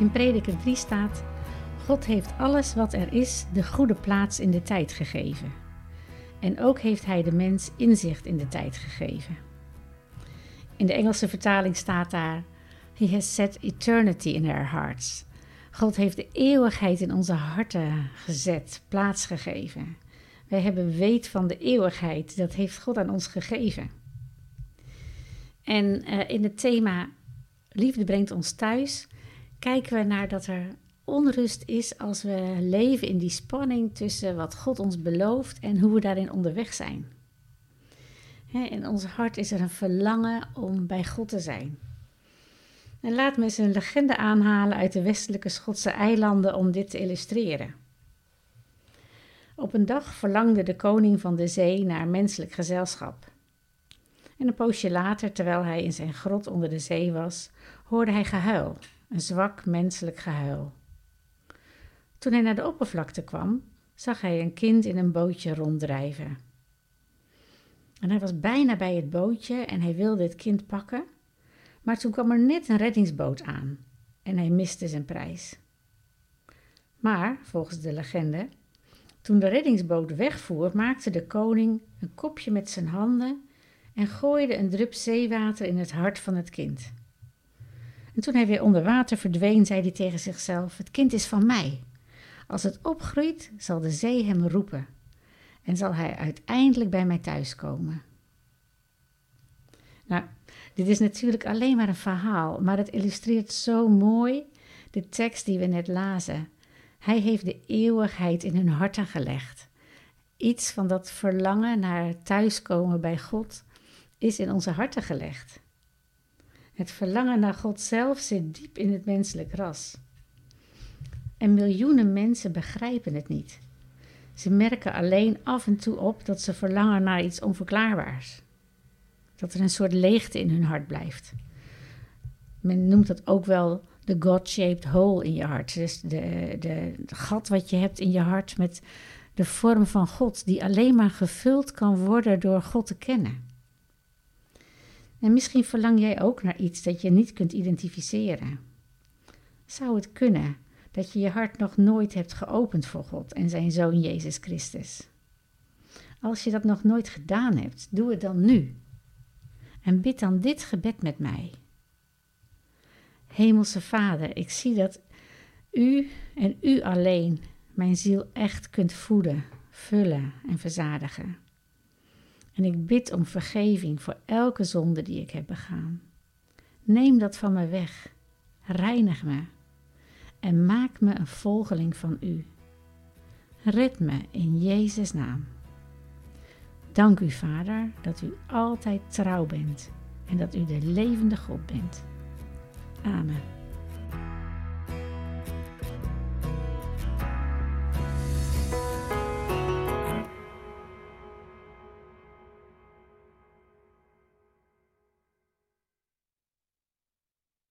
In Prediker 3 staat: God heeft alles wat er is de goede plaats in de tijd gegeven. En ook heeft Hij de mens inzicht in de tijd gegeven. In de Engelse vertaling staat daar: He has set eternity in our hearts. God heeft de eeuwigheid in onze harten gezet, plaatsgegeven. Wij hebben weet van de eeuwigheid, dat heeft God aan ons gegeven. En uh, in het thema Liefde brengt ons thuis kijken we naar dat er onrust is als we leven in die spanning tussen wat God ons belooft en hoe we daarin onderweg zijn. in ons hart is er een verlangen om bij God te zijn. En laat me eens een legende aanhalen uit de westelijke Schotse eilanden om dit te illustreren. Op een dag verlangde de koning van de zee naar menselijk gezelschap. En een poosje later, terwijl hij in zijn grot onder de zee was, hoorde hij gehuil, een zwak menselijk gehuil. Toen hij naar de oppervlakte kwam, zag hij een kind in een bootje ronddrijven. En hij was bijna bij het bootje en hij wilde het kind pakken, maar toen kwam er net een reddingsboot aan en hij miste zijn prijs. Maar, volgens de legende, toen de reddingsboot wegvoer, maakte de koning een kopje met zijn handen en gooide een drup zeewater in het hart van het kind. En toen hij weer onder water verdween, zei hij tegen zichzelf: Het kind is van mij. Als het opgroeit, zal de zee hem roepen en zal hij uiteindelijk bij mij thuiskomen. Nou, dit is natuurlijk alleen maar een verhaal, maar het illustreert zo mooi de tekst die we net lazen. Hij heeft de eeuwigheid in hun harten gelegd. Iets van dat verlangen naar thuiskomen bij God is in onze harten gelegd. Het verlangen naar God zelf zit diep in het menselijk ras. En miljoenen mensen begrijpen het niet. Ze merken alleen af en toe op dat ze verlangen naar iets onverklaarbaars. Dat er een soort leegte in hun hart blijft. Men noemt dat ook wel de God-shaped hole in je hart. Dus de, de, de gat wat je hebt in je hart met de vorm van God, die alleen maar gevuld kan worden door God te kennen. En misschien verlang jij ook naar iets dat je niet kunt identificeren. Zou het kunnen dat je je hart nog nooit hebt geopend voor God en zijn Zoon Jezus Christus? Als je dat nog nooit gedaan hebt, doe het dan nu. En bid dan dit gebed met mij. Hemelse Vader, ik zie dat U en U alleen mijn ziel echt kunt voeden, vullen en verzadigen. En ik bid om vergeving voor elke zonde die ik heb begaan. Neem dat van me weg, reinig me en maak me een volgeling van U. Red me in Jezus' naam. Dank u, Vader, dat u altijd trouw bent en dat u de levende God bent. Amen.